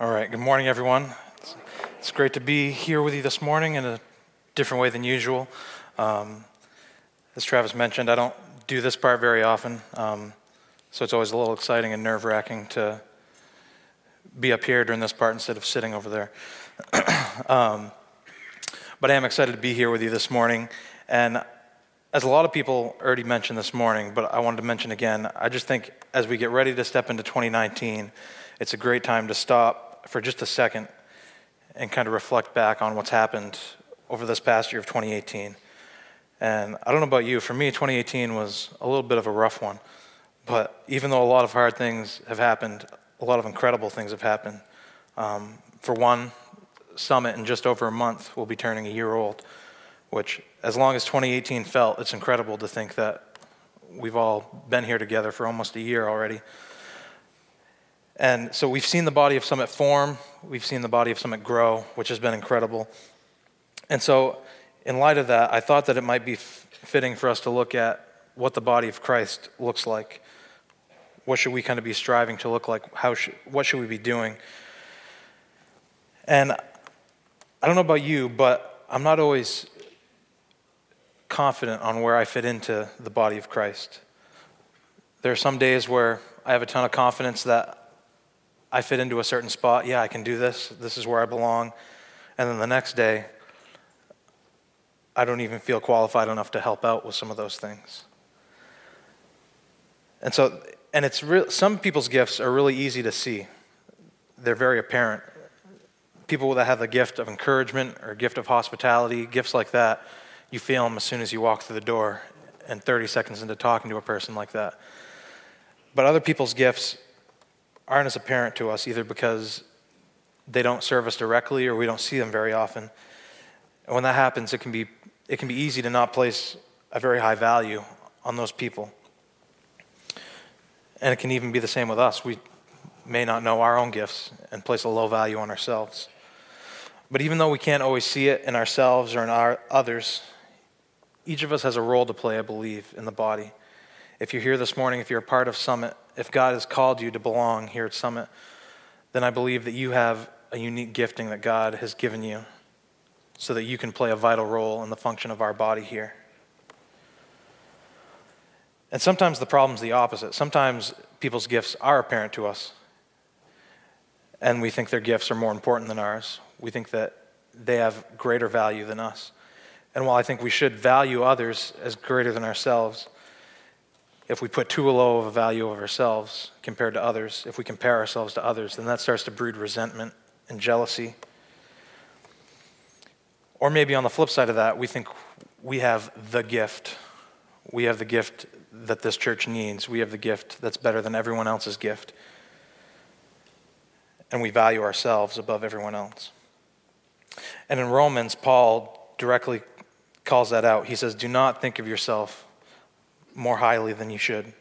All right, good morning, everyone. It's, it's great to be here with you this morning in a different way than usual. Um, as Travis mentioned, I don't do this part very often, um, so it's always a little exciting and nerve wracking to be up here during this part instead of sitting over there. um, but I am excited to be here with you this morning. And as a lot of people already mentioned this morning, but I wanted to mention again, I just think as we get ready to step into 2019, it's a great time to stop for just a second and kind of reflect back on what's happened over this past year of 2018. And I don't know about you, for me, 2018 was a little bit of a rough one. But even though a lot of hard things have happened, a lot of incredible things have happened. Um, for one, Summit in just over a month will be turning a year old, which, as long as 2018 felt, it's incredible to think that we've all been here together for almost a year already. And so we've seen the body of Summit form, we've seen the body of Summit grow, which has been incredible. And so, in light of that, I thought that it might be f- fitting for us to look at what the body of Christ looks like. What should we kind of be striving to look like? How what should we be doing? And I don't know about you, but I'm not always confident on where I fit into the body of Christ. There are some days where I have a ton of confidence that I fit into a certain spot. Yeah, I can do this. This is where I belong. And then the next day, I don't even feel qualified enough to help out with some of those things. And so, and it's real, some people's gifts are really easy to see. They're very apparent. People that have the gift of encouragement or gift of hospitality, gifts like that, you feel them as soon as you walk through the door and 30 seconds into talking to a person like that. But other people's gifts aren't as apparent to us either because they don't serve us directly or we don't see them very often. And when that happens, it can be, it can be easy to not place a very high value on those people. And it can even be the same with us. We may not know our own gifts and place a low value on ourselves. But even though we can't always see it in ourselves or in our others, each of us has a role to play, I believe, in the body. If you're here this morning, if you're a part of Summit, if God has called you to belong here at Summit, then I believe that you have a unique gifting that God has given you so that you can play a vital role in the function of our body here. And sometimes the problem's the opposite. Sometimes people's gifts are apparent to us, and we think their gifts are more important than ours. We think that they have greater value than us. And while I think we should value others as greater than ourselves, if we put too low of a value of ourselves compared to others, if we compare ourselves to others, then that starts to breed resentment and jealousy. Or maybe on the flip side of that, we think we have the gift. We have the gift that this church needs. We have the gift that's better than everyone else's gift. And we value ourselves above everyone else. And in Romans, Paul directly calls that out. He says, Do not think of yourself more highly than you should.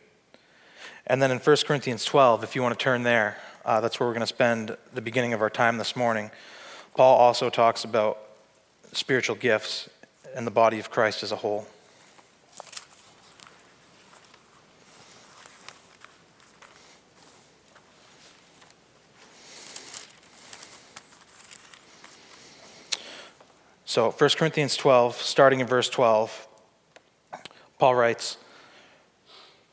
And then in 1 Corinthians 12, if you want to turn there, uh, that's where we're going to spend the beginning of our time this morning. Paul also talks about spiritual gifts and the body of Christ as a whole. So, 1 Corinthians 12, starting in verse 12, Paul writes,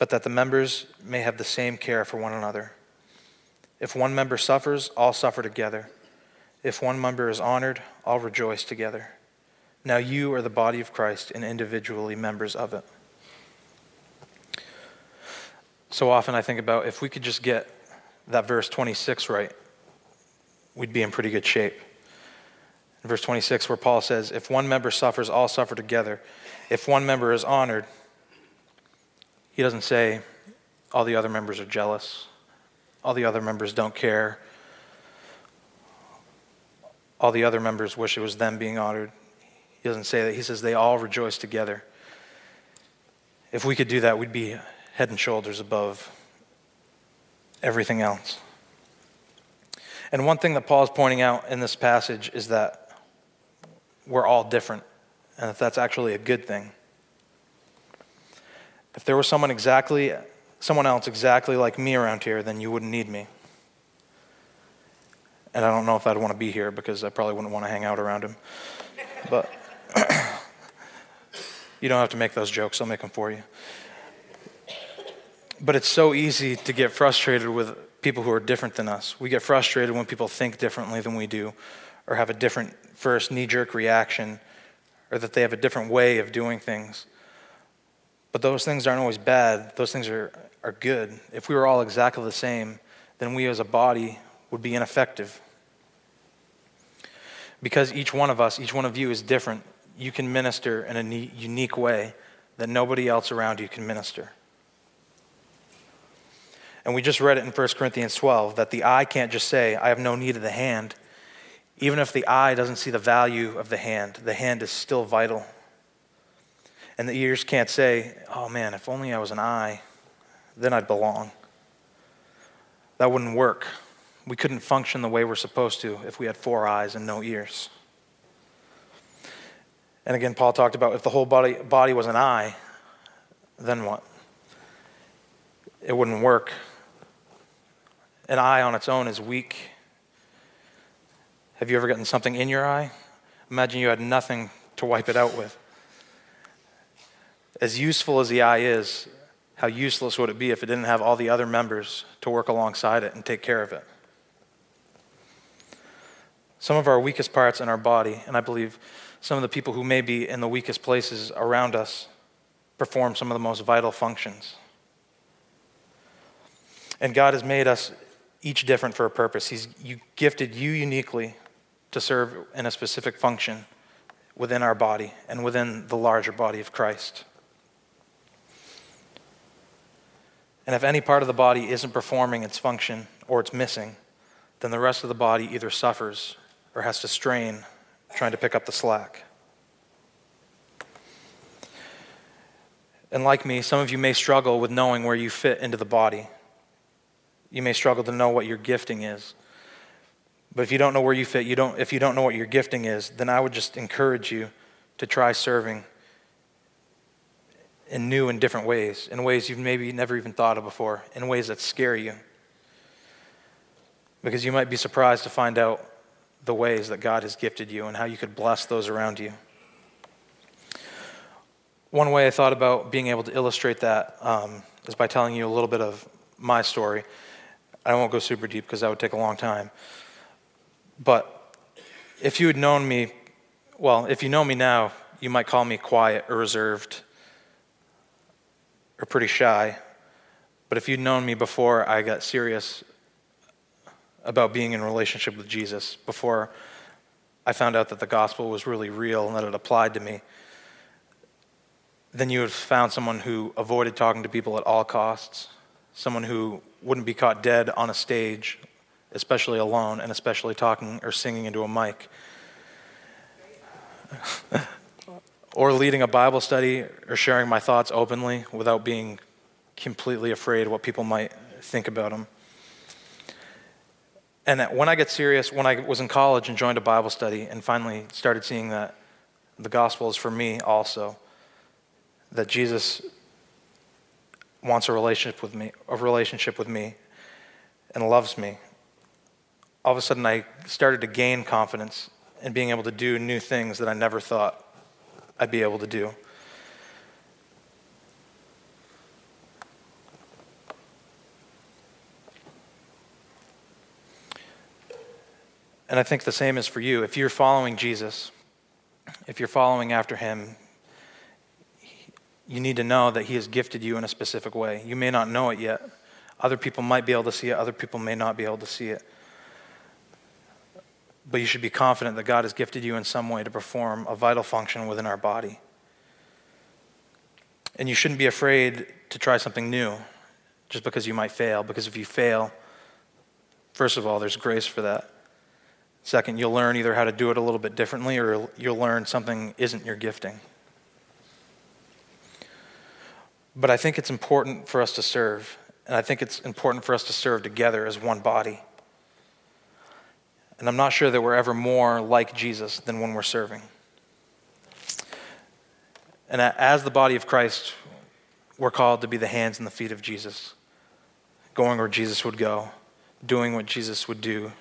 but that the members may have the same care for one another. If one member suffers, all suffer together. If one member is honored, all rejoice together. Now you are the body of Christ and individually members of it. So often I think about if we could just get that verse 26 right, we'd be in pretty good shape. In verse 26, where Paul says, If one member suffers, all suffer together. If one member is honored, he doesn't say, All the other members are jealous, all the other members don't care all the other members wish it was them being honored. He doesn't say that. He says they all rejoice together. If we could do that, we'd be head and shoulders above everything else. And one thing that Paul is pointing out in this passage is that we're all different, and that that's actually a good thing. If there was someone exactly, someone else exactly like me around here, then you wouldn't need me. And I don't know if I'd want to be here because I probably wouldn't want to hang out around him. But you don't have to make those jokes, I'll make them for you. But it's so easy to get frustrated with people who are different than us. We get frustrated when people think differently than we do, or have a different first knee jerk reaction, or that they have a different way of doing things. But those things aren't always bad, those things are, are good. If we were all exactly the same, then we as a body would be ineffective. Because each one of us, each one of you is different, you can minister in a unique way that nobody else around you can minister. And we just read it in 1 Corinthians 12 that the eye can't just say, I have no need of the hand. Even if the eye doesn't see the value of the hand, the hand is still vital. And the ears can't say, oh man, if only I was an eye, then I'd belong. That wouldn't work. We couldn't function the way we're supposed to if we had four eyes and no ears. And again, Paul talked about if the whole body, body was an eye, then what? It wouldn't work. An eye on its own is weak. Have you ever gotten something in your eye? Imagine you had nothing to wipe it out with. As useful as the eye is, how useless would it be if it didn't have all the other members to work alongside it and take care of it? some of our weakest parts in our body, and I believe some of the people who may be in the weakest places around us perform some of the most vital functions. And God has made us each different for a purpose. He's gifted you uniquely to serve in a specific function within our body and within the larger body of Christ. And if any part of the body isn't performing its function or it's missing, then the rest of the body either suffers or has to strain trying to pick up the slack. And like me, some of you may struggle with knowing where you fit into the body. You may struggle to know what your gifting is. But if you don't know where you fit, you don't, if you don't know what your gifting is, then I would just encourage you to try serving in new and different ways, in ways you've maybe never even thought of before, in ways that scare you. Because you might be surprised to find out the ways that God has gifted you and how you could bless those around you. One way I thought about being able to illustrate that um, is by telling you a little bit of my story. I won't go super deep because that would take a long time. But if you had known me, well, if you know me now, you might call me quiet or reserved or pretty shy. But if you'd known me before I got serious about being in relationship with Jesus before I found out that the gospel was really real and that it applied to me, then you would have found someone who avoided talking to people at all costs, someone who wouldn't be caught dead on a stage, especially alone, and especially talking or singing into a mic. or leading a Bible study or sharing my thoughts openly without being completely afraid what people might think about them. And that when I get serious, when I was in college and joined a Bible study and finally started seeing that the gospel is for me also, that Jesus wants a relationship with me, a relationship with me and loves me. All of a sudden I started to gain confidence in being able to do new things that I never thought I'd be able to do. And I think the same is for you. If you're following Jesus, if you're following after him, you need to know that he has gifted you in a specific way. You may not know it yet. Other people might be able to see it, other people may not be able to see it. But you should be confident that God has gifted you in some way to perform a vital function within our body. And you shouldn't be afraid to try something new just because you might fail, because if you fail, first of all, there's grace for that. Second, you'll learn either how to do it a little bit differently or you'll learn something isn't your gifting. But I think it's important for us to serve, and I think it's important for us to serve together as one body. And I'm not sure that we're ever more like Jesus than when we're serving. And as the body of Christ, we're called to be the hands and the feet of Jesus, going where Jesus would go, doing what Jesus would do,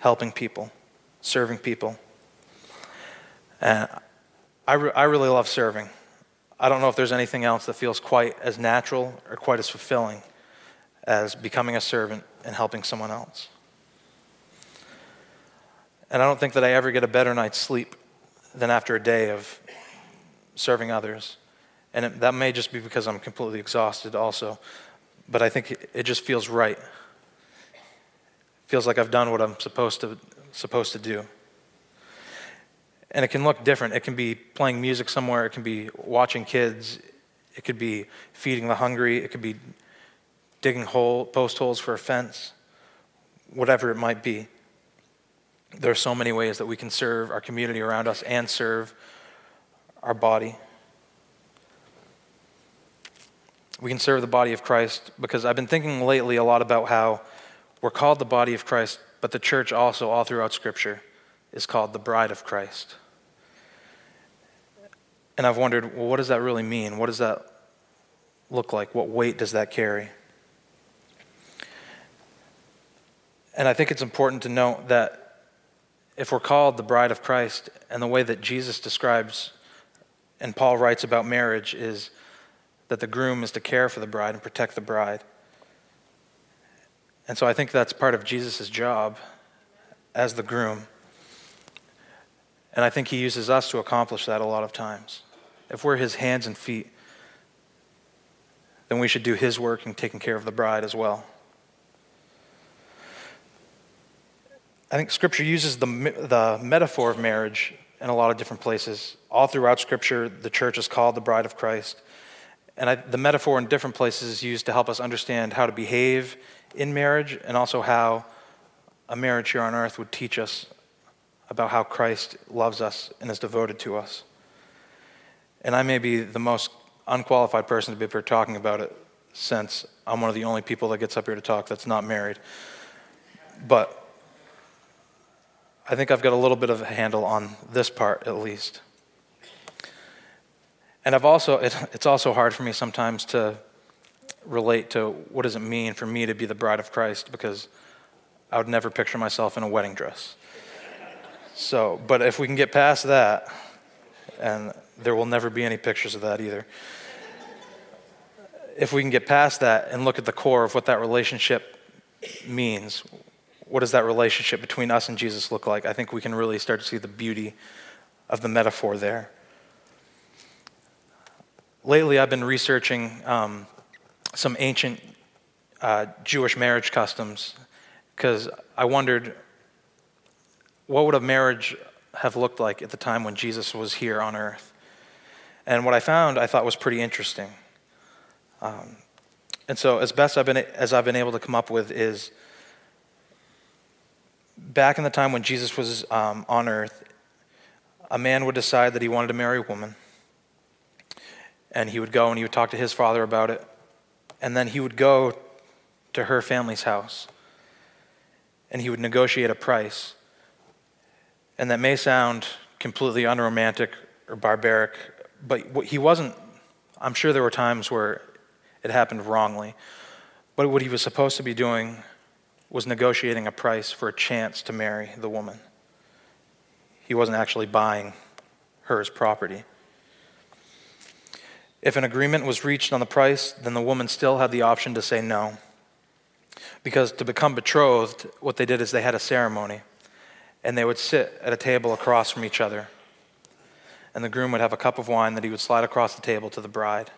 helping people, serving people. And I, re- I really love serving. I don't know if there's anything else that feels quite as natural or quite as fulfilling as becoming a servant and helping someone else. And I don't think that I ever get a better night's sleep than after a day of serving others. And it, that may just be because I'm completely exhausted also. But I think it, it just feels right feels like I've done what I'm supposed to, supposed to do. And it can look different. It can be playing music somewhere, it can be watching kids, it could be feeding the hungry, it could be digging hole, post holes for a fence, whatever it might be. There are so many ways that we can serve our community around us and serve our body. We can serve the body of Christ because I've been thinking lately a lot about how we're called the body of Christ, but the church also, all throughout Scripture, is called the bride of Christ. And I've wondered, well, what does that really mean? What does that look like? What weight does that carry? And I think it's important to note that if we're called the bride of Christ, and the way that Jesus describes and Paul writes about marriage is that the groom is to care for the bride and protect the bride. And so I think that's part of Jesus' job as the groom. And I think he uses us to accomplish that a lot of times. If we're his hands and feet, then we should do his work in taking care of the bride as well. I think Scripture uses the, the metaphor of marriage in a lot of different places. All throughout Scripture, the church is called the bride of Christ. And I, the metaphor in different places is used to help us understand how to behave in marriage and also how a marriage here on earth would teach us about how Christ loves us and is devoted to us. And I may be the most unqualified person to be up here talking about it since I'm one of the only people that gets up here to talk that's not married. But I think I've got a little bit of a handle on this part at least. And I've also, it, it's also hard for me sometimes to relate to what does it mean for me to be the bride of Christ because I would never picture myself in a wedding dress. So, but if we can get past that, and there will never be any pictures of that either. If we can get past that and look at the core of what that relationship means, what does that relationship between us and Jesus look like? I think we can really start to see the beauty of the metaphor there. Lately, I've been researching um, some ancient uh, Jewish marriage customs because I wondered what would a marriage have looked like at the time when Jesus was here on earth. And what I found I thought was pretty interesting. Um, and so, as best I've been, as I've been able to come up with, is back in the time when Jesus was um, on earth, a man would decide that he wanted to marry a woman. And he would go and he would talk to his father about it and then he would go to her family's house. and he would negotiate a price. And that may sound completely unromantic or barbaric, but he wasn't, I'm sure there were times where it happened wrongly. But what he was supposed to be doing was negotiating a price for a chance to marry the woman. He wasn't actually buying her as property. If an agreement was reached on the price, then the woman still had the option to say no. Because to become betrothed, what they did is they had a ceremony, and they would sit at a table across from each other. And the groom would have a cup of wine that he would slide across the table to the bride.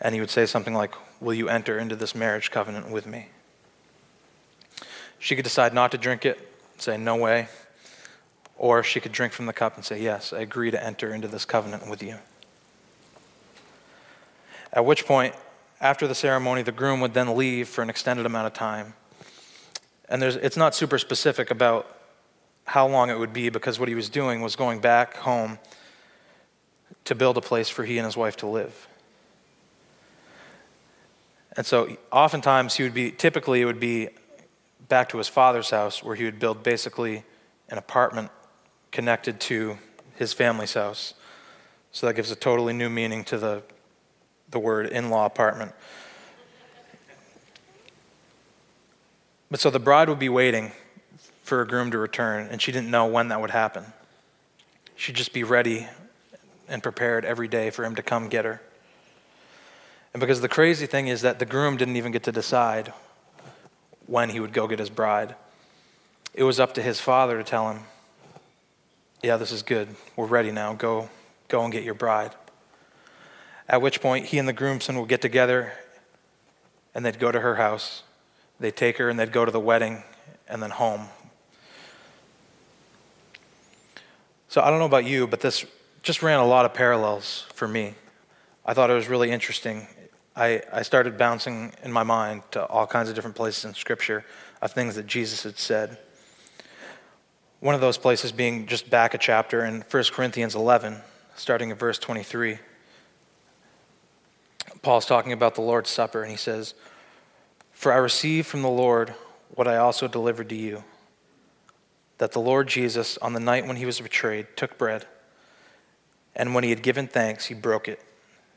And he would say something like, Will you enter into this marriage covenant with me? She could decide not to drink it, say, No way. Or she could drink from the cup and say, Yes, I agree to enter into this covenant with you. At which point, after the ceremony, the groom would then leave for an extended amount of time. And it's not super specific about how long it would be because what he was doing was going back home to build a place for he and his wife to live. And so oftentimes he would be, typically it would be back to his father's house where he would build basically an apartment connected to his family's house. So that gives a totally new meaning to the, the word in law apartment. But so the bride would be waiting for a groom to return, and she didn't know when that would happen. She'd just be ready and prepared every day for him to come get her. And because the crazy thing is that the groom didn't even get to decide when he would go get his bride, it was up to his father to tell him, Yeah, this is good. We're ready now. Go, go and get your bride. At which point, he and the groomsmen would get together and they'd go to her house. They'd take her and they'd go to the wedding and then home So I don't know about you, but this just ran a lot of parallels for me. I thought it was really interesting. I, I started bouncing in my mind to all kinds of different places in Scripture of things that Jesus had said. One of those places being just back a chapter in 1 Corinthians 11, starting at verse 23. Paul's talking about the Lord's Supper, and he says, For I received from the Lord what I also delivered to you that the Lord Jesus, on the night when he was betrayed, took bread, and when he had given thanks, he broke it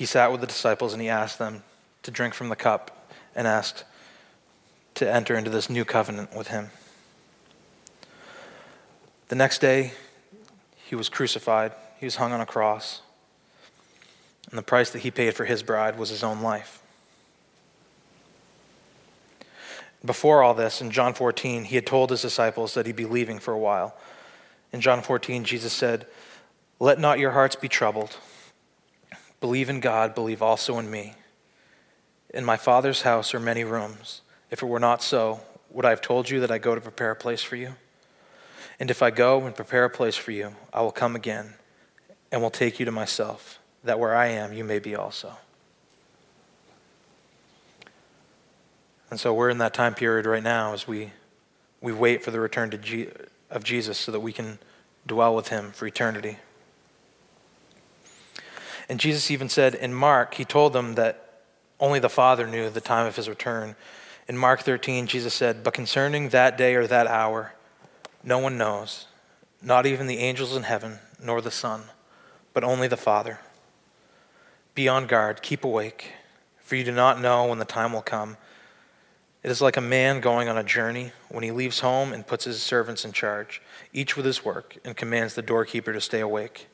he sat with the disciples and he asked them to drink from the cup and asked to enter into this new covenant with him. The next day, he was crucified, he was hung on a cross, and the price that he paid for his bride was his own life. Before all this, in John 14, he had told his disciples that he'd be leaving for a while. In John 14, Jesus said, Let not your hearts be troubled. Believe in God, believe also in me. In my Father's house are many rooms. If it were not so, would I have told you that I go to prepare a place for you? And if I go and prepare a place for you, I will come again and will take you to myself, that where I am, you may be also. And so we're in that time period right now as we, we wait for the return to Jesus of Jesus so that we can dwell with him for eternity. And Jesus even said in Mark, he told them that only the Father knew the time of his return. In Mark 13, Jesus said, But concerning that day or that hour, no one knows, not even the angels in heaven, nor the Son, but only the Father. Be on guard, keep awake, for you do not know when the time will come it is like a man going on a journey when he leaves home and puts his servants in charge, each with his work, and commands the doorkeeper to stay awake.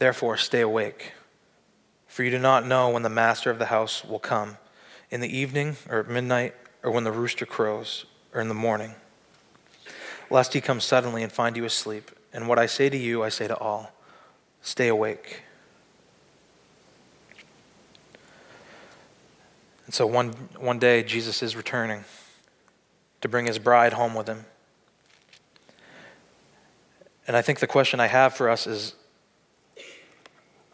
Therefore, stay awake, for you do not know when the master of the house will come in the evening, or at midnight, or when the rooster crows, or in the morning, lest he come suddenly and find you asleep. And what I say to you, I say to all stay awake. And so one, one day, Jesus is returning to bring his bride home with him. And I think the question I have for us is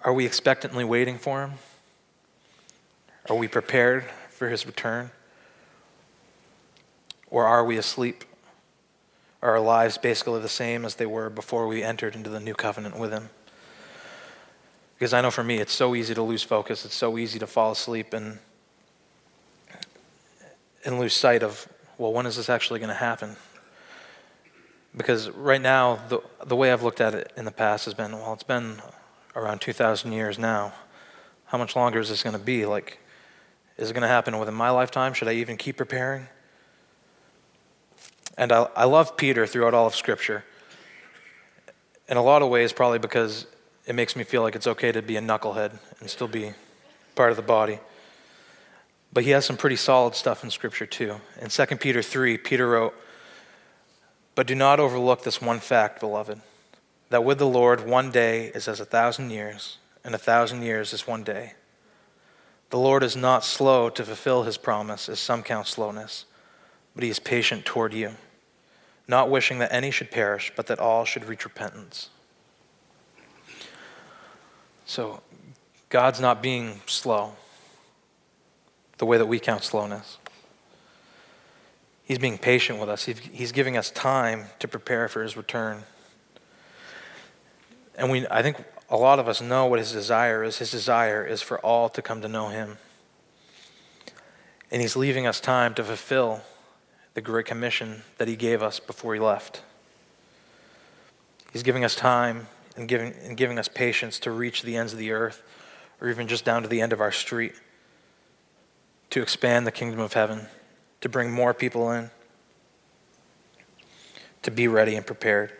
are we expectantly waiting for him? Are we prepared for his return? Or are we asleep? Are our lives basically the same as they were before we entered into the new covenant with him? Because I know for me, it's so easy to lose focus. It's so easy to fall asleep and, and lose sight of, well, when is this actually going to happen? Because right now, the, the way I've looked at it in the past has been, well, it's been around 2,000 years now. How much longer is this going to be? Like, is it going to happen within my lifetime? Should I even keep preparing? And I, I love Peter throughout all of Scripture. In a lot of ways, probably because it makes me feel like it's okay to be a knucklehead and still be part of the body. But he has some pretty solid stuff in Scripture too. In 2 Peter 3, Peter wrote, But do not overlook this one fact, beloved, that with the Lord one day is as a thousand years, and a thousand years is one day. The Lord is not slow to fulfill his promise, as some count slowness, but he is patient toward you, not wishing that any should perish, but that all should reach repentance. So, God's not being slow the way that we count slowness. He's being patient with us. He's giving us time to prepare for his return. And we, I think a lot of us know what his desire is. His desire is for all to come to know him. And he's leaving us time to fulfill the great commission that he gave us before he left. He's giving us time and giving, and giving us patience to reach the ends of the earth or even just down to the end of our street to expand the kingdom of heaven, to bring more people in, to be ready and prepared.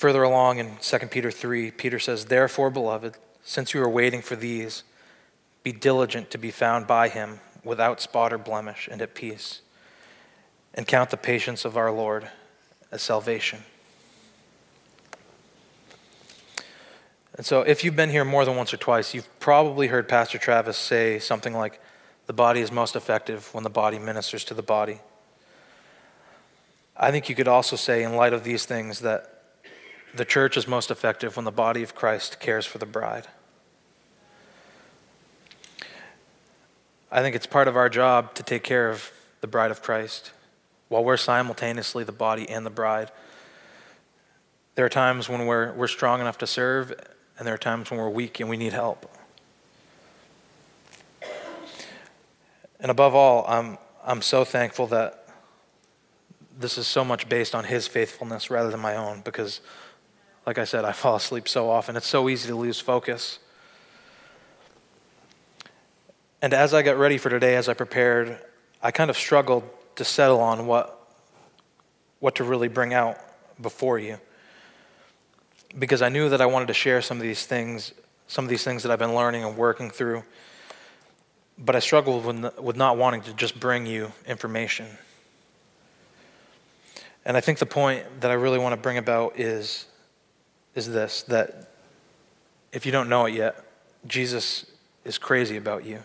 Further along in 2 Peter 3, Peter says, Therefore, beloved, since you are waiting for these, be diligent to be found by him without spot or blemish and at peace, and count the patience of our Lord as salvation. And so, if you've been here more than once or twice, you've probably heard Pastor Travis say something like, The body is most effective when the body ministers to the body. I think you could also say, in light of these things, that the church is most effective when the body of Christ cares for the bride. I think it's part of our job to take care of the bride of Christ while we're simultaneously the body and the bride. There are times when we're, we're strong enough to serve, and there are times when we're weak and we need help. And above all, I'm, I'm so thankful that this is so much based on His faithfulness rather than my own because, like I said, I fall asleep so often. It's so easy to lose focus. And as I got ready for today, as I prepared, I kind of struggled to settle on what, what to really bring out before you because I knew that I wanted to share some of these things, some of these things that I've been learning and working through. But I struggled with, with not wanting to just bring you information. And I think the point that I really want to bring about is, is this that if you don't know it yet, Jesus is crazy about you.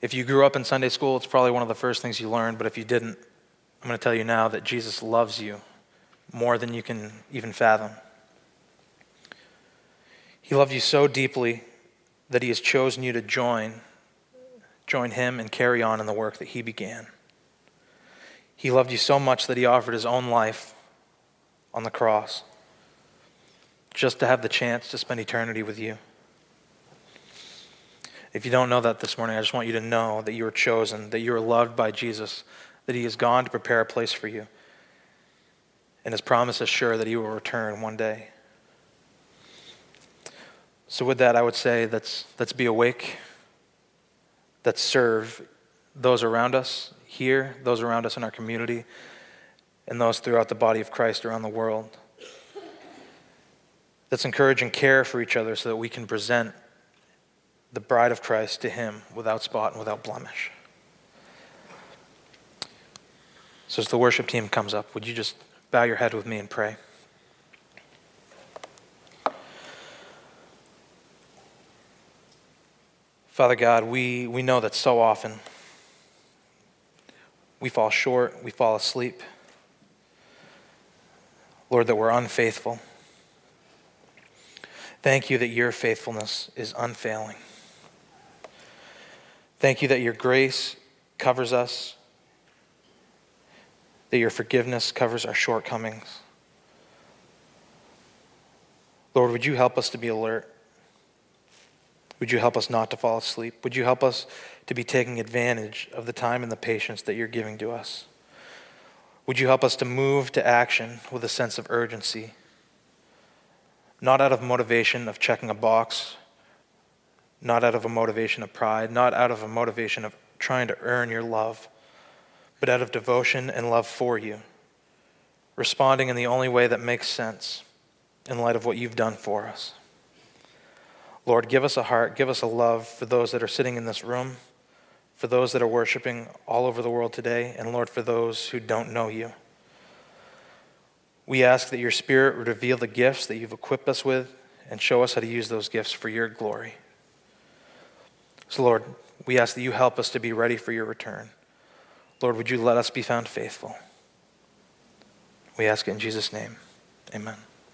If you grew up in Sunday school, it's probably one of the first things you learned, but if you didn't, I'm going to tell you now that Jesus loves you more than you can even fathom. He loved you so deeply that he has chosen you to join join him and carry on in the work that he began. He loved you so much that he offered his own life on the cross just to have the chance to spend eternity with you. If you don't know that this morning, I just want you to know that you are chosen, that you are loved by Jesus, that he has gone to prepare a place for you and his promise is sure that he will return one day. So, with that, I would say let's, let's be awake, let's serve those around us here, those around us in our community, and those throughout the body of Christ around the world. Let's encourage and care for each other so that we can present the bride of Christ to him without spot and without blemish. So, as the worship team comes up, would you just bow your head with me and pray. Father God, we, we know that so often we fall short, we fall asleep. Lord, that we're unfaithful. Thank you that your faithfulness is unfailing. Thank you that your grace covers us, that your forgiveness covers our shortcomings. Lord, would you help us to be alert? Would you help us not to fall asleep? Would you help us to be taking advantage of the time and the patience that you're giving to us? Would you help us to move to action with a sense of urgency? Not out of motivation of checking a box, not out of a motivation of pride, not out of a motivation of trying to earn your love, but out of devotion and love for you, responding in the only way that makes sense in light of what you've done for us. Lord, give us a heart, give us a love for those that are sitting in this room, for those that are worshiping all over the world today, and Lord, for those who don't know you. We ask that your Spirit would reveal the gifts that you've equipped us with and show us how to use those gifts for your glory. So, Lord, we ask that you help us to be ready for your return. Lord, would you let us be found faithful? We ask it in Jesus' name. Amen.